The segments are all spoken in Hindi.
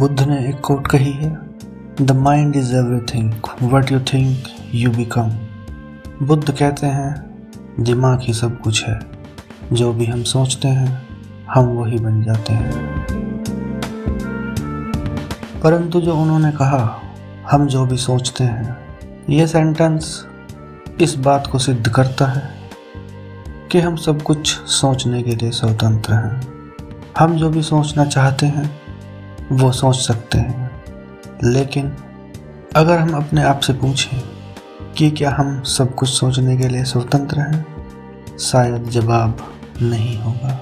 बुद्ध ने एक कोट कही है the mind is everything what you think you become Buddha कहते हैं, दिमाग ही सब कुछ है। जो भी हम सोचते हैं, हम वही बन जाते हैं. परंतु जो उन्होंने कहा, हम जो भी सोचते हैं यह सेंटेंस इस बात को सिद्ध करता है कि हम सब कुछ सोचने के लिए स्वतंत्र हैं। हम जो भी सोचना चाहते हैं वो सोच सकते हैं। लेकिन अगर हम अपने आप से पूछें कि क्या हम सब कुछ सोचने के लिए स्वतंत्र हैं, शायद जवाब नहीं होगा,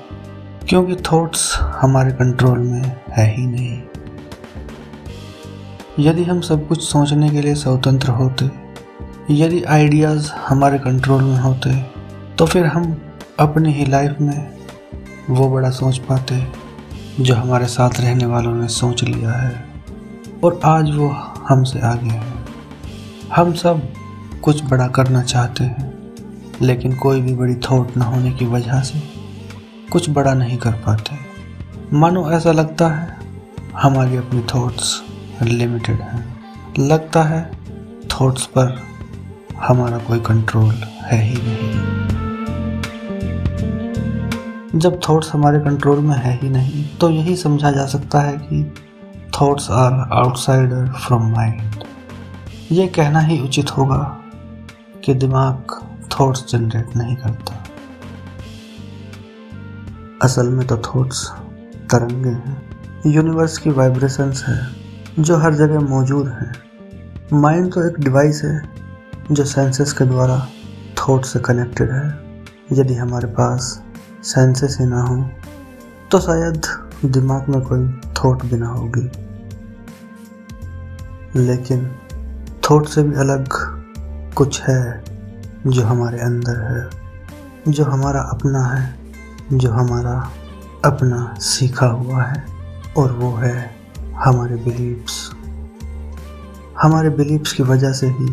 क्योंकि थॉट्स हमारे कंट्रोल में है ही नहीं। यदि हम सब कुछ सोचने के लिए स्वतंत्र होते, यदि आइडियाज़ हमारे कंट्रोल में होते तो फिर हम अपनी ही लाइफ में वो बड़ा सोच पाते जो हमारे साथ रहने वालों ने सोच लिया है और आज वो हमसे आगे है। हम सब कुछ बड़ा करना चाहते हैं, लेकिन कोई भी बड़ी थॉट न होने की वजह से कुछ बड़ा नहीं कर पाते। मानो ऐसा लगता है, हमारी अपनी थॉट्स लिमिटेड हैं। लगता है, थॉट्स पर हमारा कोई कंट्रोल है ही नहीं। जब थॉट्स हमारे कंट्रोल में है ही नहीं तो यही समझा जा सकता है कि thoughts are outsider from mind ये कहना ही उचित होगा कि दिमाग थॉट्स जनरेट नहीं करता। असल में तो थॉट्स तरंगे हैं। यूनिवर्स की वाइब्रेशंस है, जो हर जगह मौजूद हैं। माइंड तो एक डिवाइस है, जो सेंसेस के द्वारा थॉट से कनेक्टेड है। यदि हमारे पास सेंसेस ही ना हो तो शायद दिमाग में कोई थॉट भी ना होगी। लेकिन थॉट से भी अलग कुछ है जो हमारे अंदर है, जो हमारा अपना है, जो हमारा अपना सीखा हुआ है, और वो है हमारे बिलीव्स हमारे बिलीव्स की वजह से ही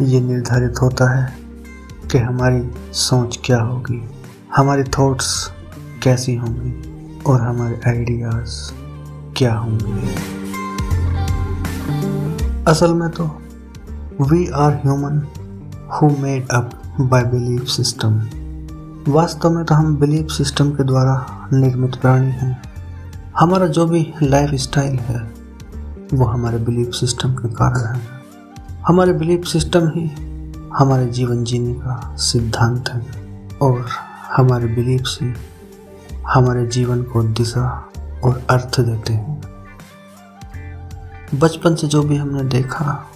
ये निर्धारित होता है कि हमारी सोच क्या होगी। हमारे थॉट्स कैसी होंगी और हमारे आइडियाज़ क्या होंगे? असल में तो we are human who made up by belief system वास्तव में तो हम बिलीफ सिस्टम के द्वारा निर्मित प्राणी हैं। हमारा जो भी लाइफ स्टाइल है, वो हमारे बिलीफ सिस्टम के कारण है। हमारे बिलीफ सिस्टम ही हमारे जीवन जीने का सिद्धांत है और हमारे बिलीव्स ही हमारे जीवन को दिशा और अर्थ देते हैं। बचपन से जो भी हमने देखा,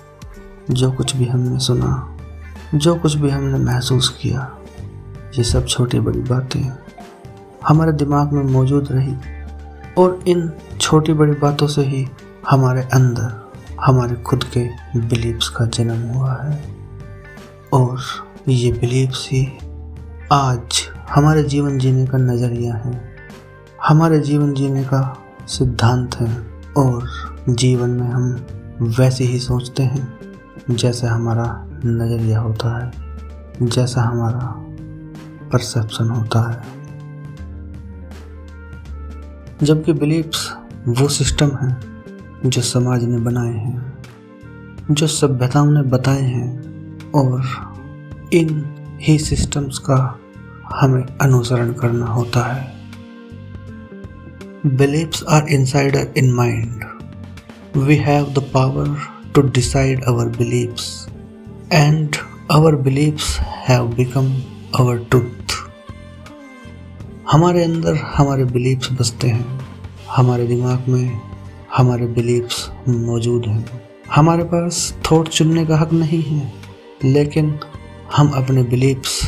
जो कुछ भी हमने सुना, जो कुछ भी हमने महसूस किया, ये सब छोटी बड़ी बातें हमारे दिमाग में मौजूद रही और इन छोटी बड़ी बातों से ही हमारे अंदर, हमारे खुद के बिलीव्स का जन्म हुआ है। और ये बिलीव्स ही आज हमारे जीवन जीने का नज़रिया है। हमारे जीवन जीने का सिद्धांत है और जीवन में हम वैसे ही सोचते हैं जैसा हमारा नज़रिया होता है, जैसा हमारा परसेप्शन होता है। जबकि बिलीफ्स वो सिस्टम हैं जो समाज ने बनाए हैं, जो सभ्यताओं ने बताए हैं और इन ही सिस्टम्स का हमें अनुसरण करना होता है। Believes are insider in mind we have the power to decide our believes and our believes have become our truth हमारे अंदर हमारे बिलीव्स बसते हैं। हमारे दिमाग में हमारे बिलीव्स मौजूद हैं। हमारे पास थॉट चुनने का हक नहीं है, लेकिन हम अपने बिलीव्स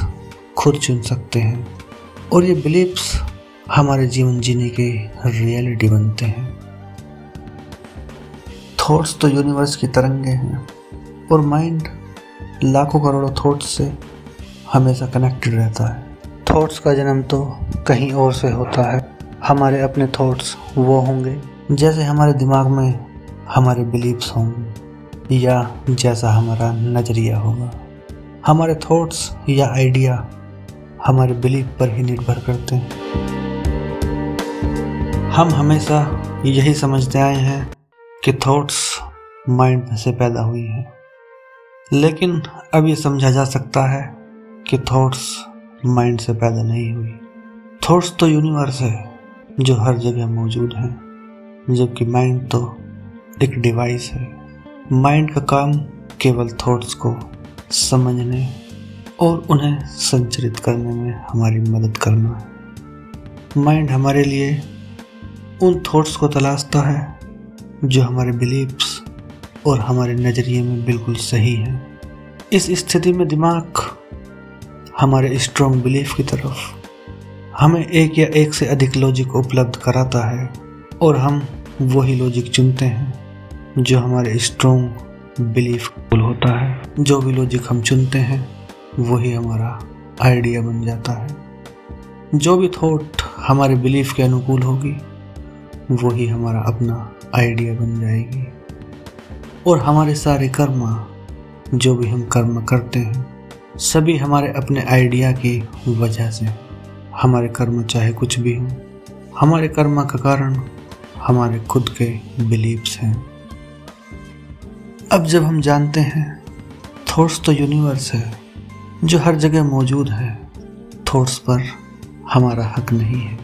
खुद चुन सकते हैं। और ये बिलीव्स हमारे जीवन जीने के रियलिटी बनते हैं। थॉट्स तो यूनिवर्स की तरंगे हैं, और माइंड लाखों करोड़ों थॉट्स से हमेशा कनेक्टेड रहता है। थॉट्स का जन्म तो कहीं और से होता है। हमारे अपने थॉट्स वो होंगे, जैसे हमारे दिमाग में हमारे बिलीव्स होंगे, या जैसा हमारा नज़रिया होगा। हमारे थॉट्स या आइडिया हमारे बिलीफ पर ही निर्भर करते हैं। हम हमेशा यही समझते आए हैं कि थॉट्स माइंड से पैदा हुई हैं। लेकिन अब ये समझा जा सकता है कि थॉट्स माइंड से पैदा नहीं हुई। थॉट्स तो यूनिवर्स है, जो हर जगह मौजूद हैं, जबकि माइंड तो एक डिवाइस है। माइंड का काम केवल थॉट्स को समझने और उन्हें संचरित करने में हमारी मदद करना है। माइंड हमारे लिए उन थॉट्स को तलाशता है, जो हमारे बिलीव्स और हमारे नज़रिए में बिल्कुल सही है। इस स्थिति में दिमाग हमारे स्ट्रॉन्ग बिलीफ की तरफ़ हमें एक या एक से अधिक लॉजिक उपलब्ध कराता है और हम वही लॉजिक चुनते हैं, जो हमारे स्ट्रॉन्ग बिलीफ होता है। जो भी लॉजिक हम चुनते हैं वही हमारा आइडिया बन जाता है। जो भी थॉट हमारे बिलीफ के अनुकूल होगी, वही हमारा अपना आइडिया बन जाएगी। और हमारे सारे कर्म, जो भी हम कर्म करते हैं, सभी हमारे अपने आइडिया की वजह से, हमारे कर्म चाहे कुछ भी हो, हमारे कर्म का कारण हमारे खुद के बिलीव्स हैं। अब जब हम जानते हैं थॉट्स तो यूनिवर्स है। जो हर जगह मौजूद है, थॉट्स पर हमारा हक नहीं है।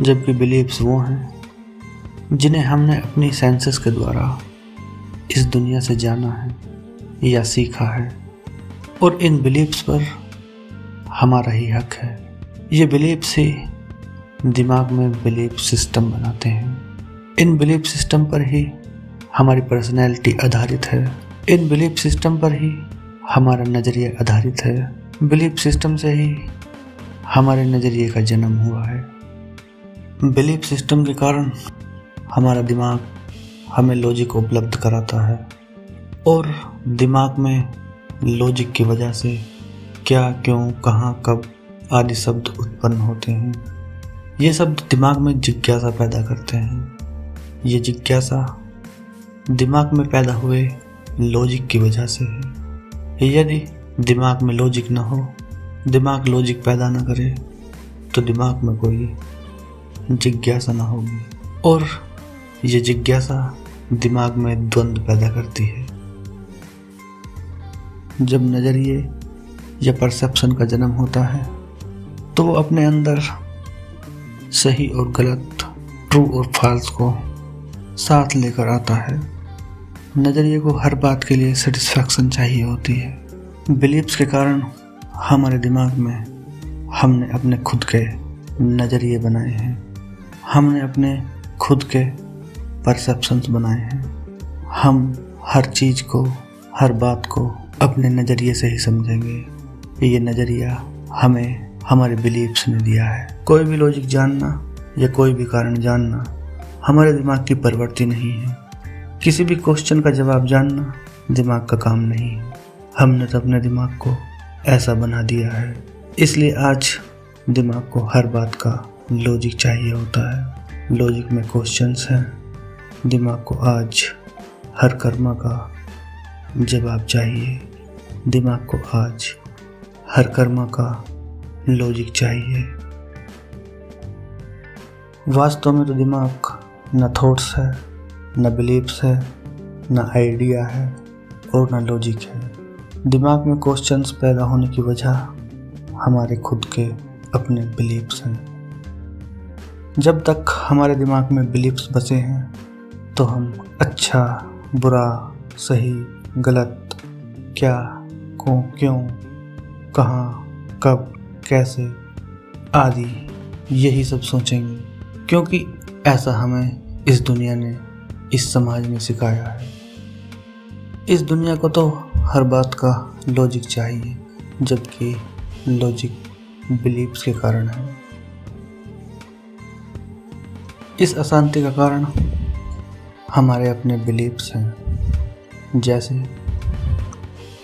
जबकि बिलीव्स वो हैं, जिन्हें हमने अपनी सेंसेस के द्वारा इस दुनिया से जाना है या सीखा है। और इन बिलीव्स पर हमारा ही हक है। ये बिलीव्स ही दिमाग में बिलीफ सिस्टम बनाते हैं। इन बिलीफ सिस्टम पर ही हमारी पर्सनैलिटी आधारित है। इन बिलीफ सिस्टम पर ही हमारा नज़रिया आधारित है। बिलीफ सिस्टम से ही हमारे नज़रिए का जन्म हुआ है। बिलीफ सिस्टम के कारण हमारा दिमाग हमें लॉजिक उपलब्ध कराता है और दिमाग में लॉजिक की वजह से क्या, क्यों, कहाँ, कब आदि शब्द उत्पन्न होते हैं। ये शब्द दिमाग में जिज्ञासा पैदा करते हैं। ये जिज्ञासा दिमाग में पैदा हुए लॉजिक की वजह से है। यदि दिमाग में लॉजिक ना हो, दिमाग लॉजिक पैदा ना करे तो दिमाग में कोई जिज्ञासा ना होगी। और ये जिज्ञासा दिमाग में द्वंद्व पैदा करती है। जब नज़रिए या परसेप्शन का जन्म होता है तो वो अपने अंदर सही और गलत ट्रू और फॉल्स को साथ लेकर आता है। नज़रिए को हर बात के लिए सेटिस्फैक्शन चाहिए होती है। बिलीव्स के कारण हमारे दिमाग में हमने अपने खुद के नज़रिए बनाए हैं। हमने अपने खुद के परसेप्शंस बनाए हैं। हम हर चीज़ को, हर बात को अपने नज़रिए से ही समझेंगे। ये नज़रिया हमें हमारे बिलीव्स ने दिया है। कोई भी लॉजिक जानना या कोई भी कारण जानना हमारे दिमाग की प्रवृत्ति नहीं है। किसी भी क्वेश्चन का जवाब जानना दिमाग का काम नहीं। हमने तो अपने दिमाग को ऐसा बना दिया है। इसलिए आज दिमाग को हर बात का लॉजिक चाहिए होता है। लॉजिक में क्वेश्चंस हैं। दिमाग को आज हर कर्मा का जवाब चाहिए। दिमाग को आज हर कर्मा का लॉजिक चाहिए। वास्तव में तो दिमाग न थॉट्स है। न बिलीव्स है, न आइडिया है और न लॉजिक है। दिमाग में क्वेश्चंस पैदा होने की वजह हमारे खुद के अपने बिलीव्स हैं। जब तक हमारे दिमाग में बिलीफ्स बसे हैं तो हम अच्छा बुरा, सही, गलत, क्या, को, क्यों, कहाँ, कब, कैसे आदि, यही सब सोचेंगे। क्योंकि ऐसा हमें इस दुनिया ने इस समाज में सिखाया है। इस दुनिया को तो हर बात का लॉजिक चाहिए, जबकि लॉजिक बिलीव्स के कारण है। इस अशांति का कारण हमारे अपने बिलीव्स हैं। जैसे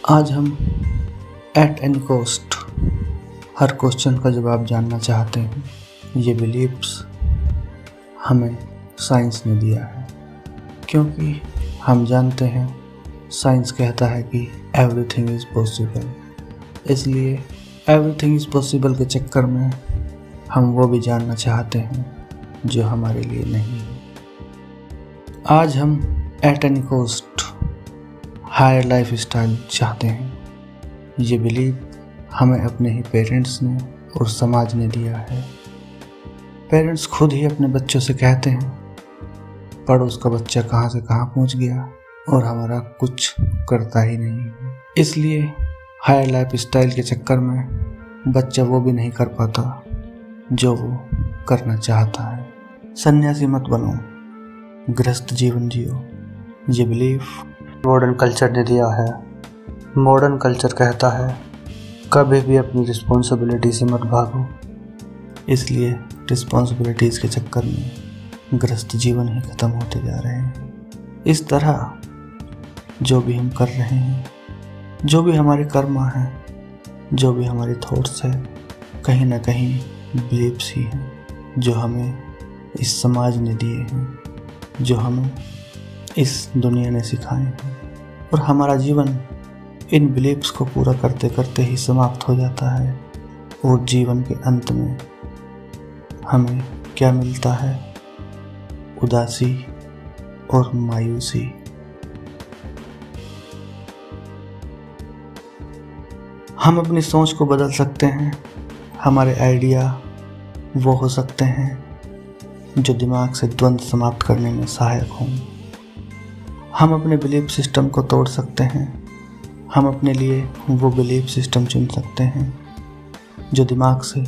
आज हम एट एनी कॉस्ट हर क्वेश्चन का जवाब जानना चाहते हैं। ये बिलीव्स हमें साइंस ने दिया है। क्योंकि हम जानते हैं, साइंस कहता है कि एवरीथिंग इज़ पॉसिबल इसलिए एवरीथिंग इज़ पॉसिबल के चक्कर में हम वो भी जानना चाहते हैं, जो हमारे लिए नहीं है। आज हम at any cost higher life style चाहते हैं। ये बिलीव हमें अपने ही पेरेंट्स ने और समाज ने दिया है। पेरेंट्स खुद ही अपने बच्चों से कहते हैं पड़ोस का बच्चा कहाँ से कहाँ पहुँच गया और हमारा कुछ करता ही नहीं इसलिए हायर लाइफ स्टाइल के चक्कर में बच्चा वो भी नहीं कर पाता जो वो करना चाहता है। सन्यासी मत बनो। ग्रस्त जीवन जियो। ये बिलीफ मॉडर्न कल्चर ने दिया है। मॉडर्न कल्चर कहता है, कभी भी अपनी रिस्पॉन्सिबिलिटी से मत भागो। इसलिए रिस्पॉन्सिबिलिटीज़ के चक्कर में ग्रस्त जीवन ही ख़त्म होते जा रहे हैं। इस तरह जो भी हम कर रहे हैं, जो भी हमारे कर्म हैं, जो भी हमारे थॉट्स है, कहीं ना कहीं बिलीव्स ही हैं, जो हमें इस समाज ने दिए हैं, जो हमें इस दुनिया ने सिखाए हैं। और हमारा जीवन इन बिलीव्स को पूरा करते करते ही समाप्त हो जाता है। और जीवन के अंत में हमें क्या मिलता है? उदासी और मायूसी। हम अपनी सोच को बदल सकते हैं। हमारे आइडिया वो हो सकते हैं जो दिमाग से द्वंद्व समाप्त करने में सहायक हों। हम अपने बिलीफ सिस्टम को तोड़ सकते हैं। हम अपने लिए वो बिलीफ सिस्टम चुन सकते हैं जो दिमाग से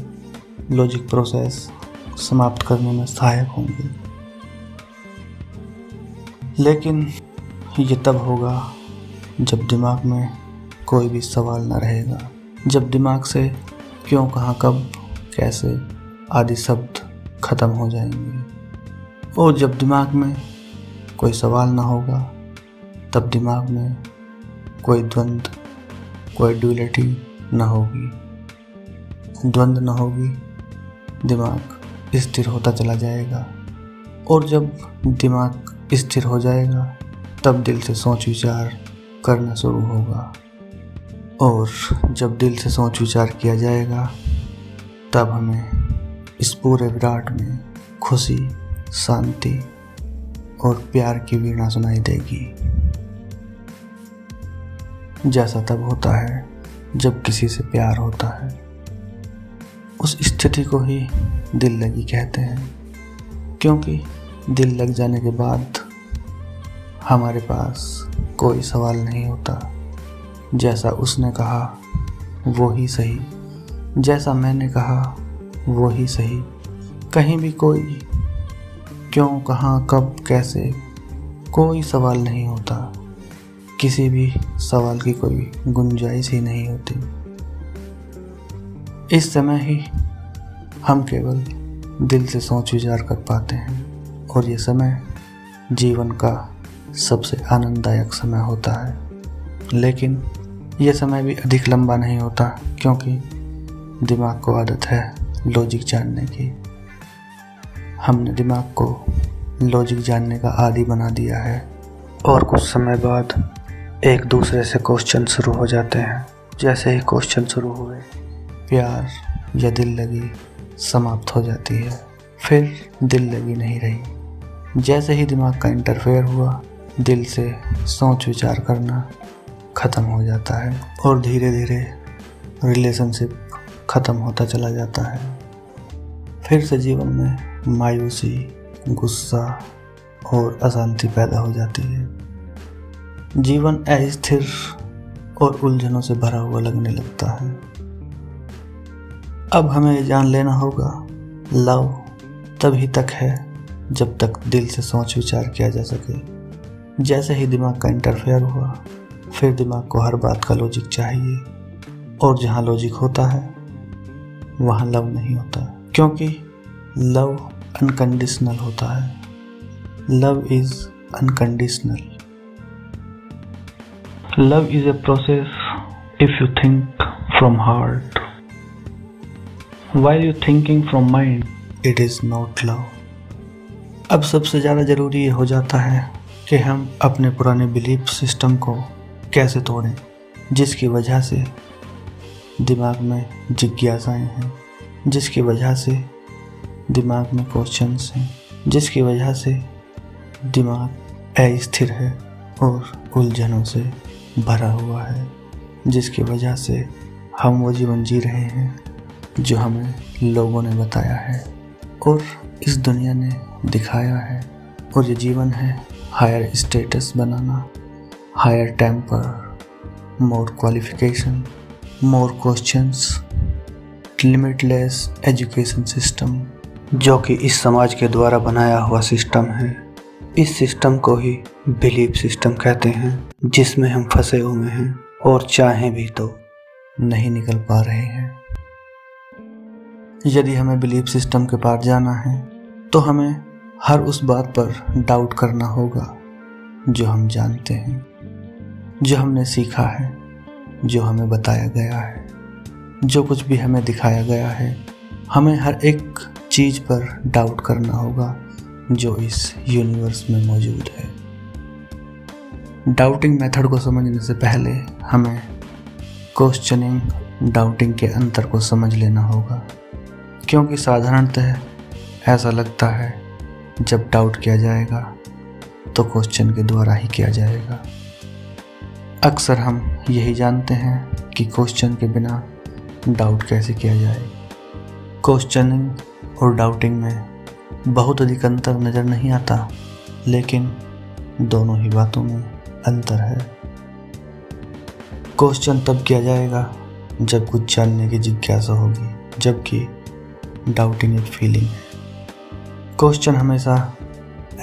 लॉजिक प्रोसेस समाप्त करने में सहायक होंगे। लेकिन ये तब होगा जब दिमाग में कोई भी सवाल न रहेगा। जब दिमाग से क्यों, कहाँ, कब, कैसे आदि शब्द खत्म हो जाएँगे। और जब दिमाग में कोई सवाल ना होगा, तब दिमाग में कोई द्वंद, कोई ड्यूलिटी ना होगी। द्वंद्व न होगी, दिमाग स्थिर होता चला जाएगा। और जब दिमाग स्थिर हो जाएगा, तब दिल से सोच विचार करना शुरू होगा। और जब दिल से सोच विचार किया जाएगा, तब हमें इस पूरे विराट में खुशी, शांति और प्यार की वीणा सुनाई देगी। जैसा तब होता है, जब किसी से प्यार होता है। उस स्थिति को ही दिल लगी कहते हैं, क्योंकि दिल लग जाने के बाद हमारे पास कोई सवाल नहीं होता। जैसा उसने कहा, वो ही सही। जैसा मैंने कहा, वो ही सही। कहीं भी कोई, क्यों, कहाँ, कब, कैसे, कोई सवाल नहीं होता। किसी भी सवाल की कोई गुंजाइश ही नहीं होती। इस समय ही हम केवल दिल से सोच विचार कर पाते हैं और ये समय जीवन का सबसे आनंददायक समय होता है। लेकिन यह समय भी अधिक लंबा नहीं होता, क्योंकि दिमाग को आदत है लॉजिक जानने की। हमने दिमाग को लॉजिक जानने का आदि बना दिया है। और कुछ समय बाद एक दूसरे से क्वेश्चन शुरू हो जाते हैं। जैसे ही क्वेश्चन शुरू हुए, प्यार या दिल लगी समाप्त हो जाती है। फिर दिल लगी नहीं रही। जैसे ही दिमाग का इंटरफेयर हुआ दिल से सोच विचार करना ख़त्म हो जाता है और धीरे धीरे रिलेशनशिप ख़त्म होता चला जाता है। फिर से जीवन में मायूसी, गुस्सा और अशांति पैदा हो जाती है। जीवन अस्थिर और उलझनों से भरा हुआ लगने लगता है। अब हमें जान लेना होगा, लव तभी तक है जब तक दिल से सोच विचार किया जा सके। जैसे ही दिमाग का इंटरफेयर हुआ, फिर दिमाग को हर बात का लॉजिक चाहिए। और जहाँ लॉजिक होता है, वहाँ लव नहीं होता। क्योंकि लव अनकंडीशनल होता है। Love is unconditional love is a process if you think from heart why you thinking from mind it is not love अब सबसे ज़्यादा ज़रूरी ये हो जाता है कि हम अपने पुराने बिलीफ सिस्टम को कैसे तोड़ें, जिसकी वजह से दिमाग में जिज्ञासाएँ हैं, जिसकी वजह से दिमाग में क्वेश्चंस हैं, जिसकी वजह से दिमाग अस्थिर है और उलझनों से भरा हुआ है, जिसकी वजह से हम वो जीवन जी रहे हैं जो हमें लोगों ने बताया है और इस दुनिया ने दिखाया है और ये जीवन है हायर स्टेटस बनाना higher temper more qualification more questions limitless education system जो कि इस समाज के द्वारा बनाया हुआ सिस्टम है। इस सिस्टम को ही बिलीफ सिस्टम कहते हैं, जिसमें हम फंसे हुए हैं और चाहें भी तो नहीं निकल पा रहे हैं। यदि हमें बिलीफ सिस्टम के पार जाना है तो हमें हर उस बात पर डाउट करना होगा, जो हम जानते हैं, जो हमने सीखा है, जो हमें बताया गया है, जो कुछ भी हमें दिखाया गया है, हमें हर एक चीज़ पर डाउट करना होगा, जो इस यूनिवर्स में मौजूद है। डाउटिंग मेथड को समझने से पहले हमें क्वेश्चनिंग डाउटिंग के अंतर को समझ लेना होगा, क्योंकि साधारणतः ऐसा लगता है जब डाउट किया जाएगा तो क्वेश्चन के द्वारा ही किया जाएगा। अक्सर हम यही जानते हैं कि क्वेश्चन के बिना डाउट कैसे किया जाए। क्वेश्चनिंग और डाउटिंग में बहुत अधिक अंतर नज़र नहीं आता, लेकिन दोनों ही बातों में अंतर है। क्वेश्चन तब किया जाएगा जब कुछ जानने की जिज्ञासा होगी, जबकि डाउटिंग एक फीलिंग है। क्वेश्चन हमेशा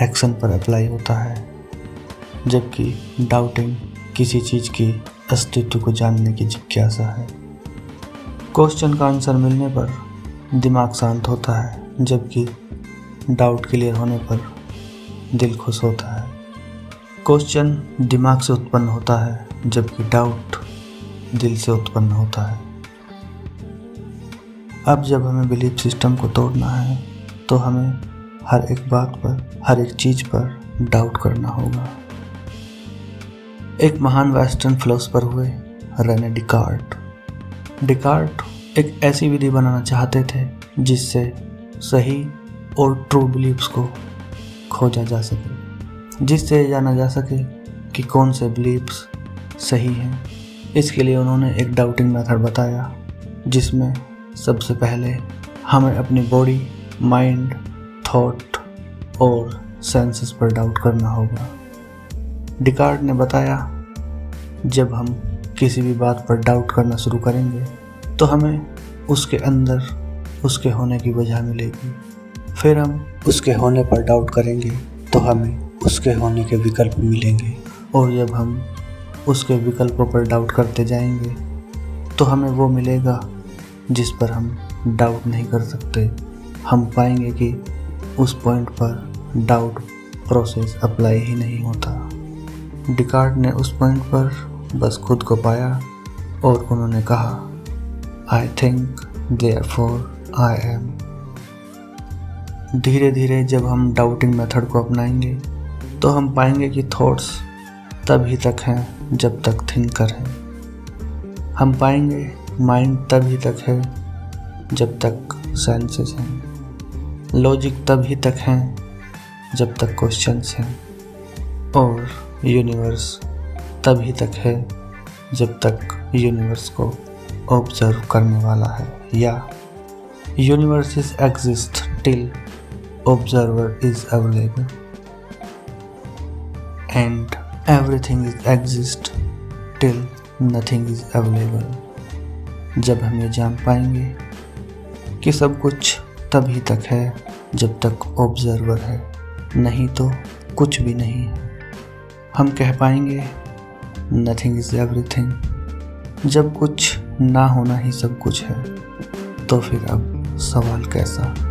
एक्शन पर अप्लाई होता है, जबकि डाउटिंग किसी चीज़ की अस्तित्व को जानने की जिज्ञासा है। क्वेश्चन का आंसर मिलने पर दिमाग शांत होता है, जबकि डाउट क्लियर होने पर दिल खुश होता है। क्वेश्चन दिमाग से उत्पन्न होता है, जबकि डाउट दिल से उत्पन्न होता है। अब जब हमें बिलीफ सिस्टम को तोड़ना है तो हमें हर एक बात पर, हर एक चीज़ पर डाउट करना होगा। एक महान वेस्टर्न फिलोसफर हुए रेने डिकार्ट डिकार्ट एक ऐसी विधि बनाना चाहते थे जिससे सही और ट्रू बिलीव्स को खोजा जा सके, जिससे जाना जा सके कि कौन से बिलीव्स सही हैं। इसके लिए उन्होंने एक डाउटिंग मेथड बताया, जिसमें सबसे पहले हमें अपनी बॉडी माइंड थॉट और सेंसेस पर डाउट करना होगा। डिकार्ड ने बताया, जब हम किसी भी बात पर डाउट करना शुरू करेंगे तो हमें उसके अंदर, उसके होने की वजह मिलेगी। फिर हम उसके होने पर डाउट करेंगे तो हमें उसके होने के विकल्प मिलेंगे। और जब हम उसके विकल्पों पर डाउट करते जाएँगे तो हमें वो मिलेगा जिस पर हम डाउट नहीं कर सकते। हम पाएँगे कि उस पॉइंट पर डाउट प्रोसेस अप्लाई ही नहीं होता। डिकार्ड ने उस पॉइंट पर बस खुद को पाया और उन्होंने कहा I think therefore I am धीरे धीरे जब हम डाउटिंग मेथड को अपनाएँगे तो हम पाएँगे कि थॉट्स तभी तक हैं जब तक थिंकर है। हम पाएँगे माइंड तभी तक है जब तक सेंसेस हैं। लॉजिक तभी तक हैं, जब तक क्वेश्चंस हैं। और यूनिवर्स तभी तक है, जब तक यूनिवर्स को ऑब्ज़र्व करने वाला है। या universe is exist till observer is available and everything is exist till nothing is available जब हम ये जान पाएँगे कि सब कुछ तभी तक है जब तक ऑब्जर्वर है। नहीं तो कुछ भी नहीं। हम कह पाएँगे नथिंग इज़ एवरीथिंग जब कुछ ना होना ही सब कुछ है तो फिर अब सवाल कैसा?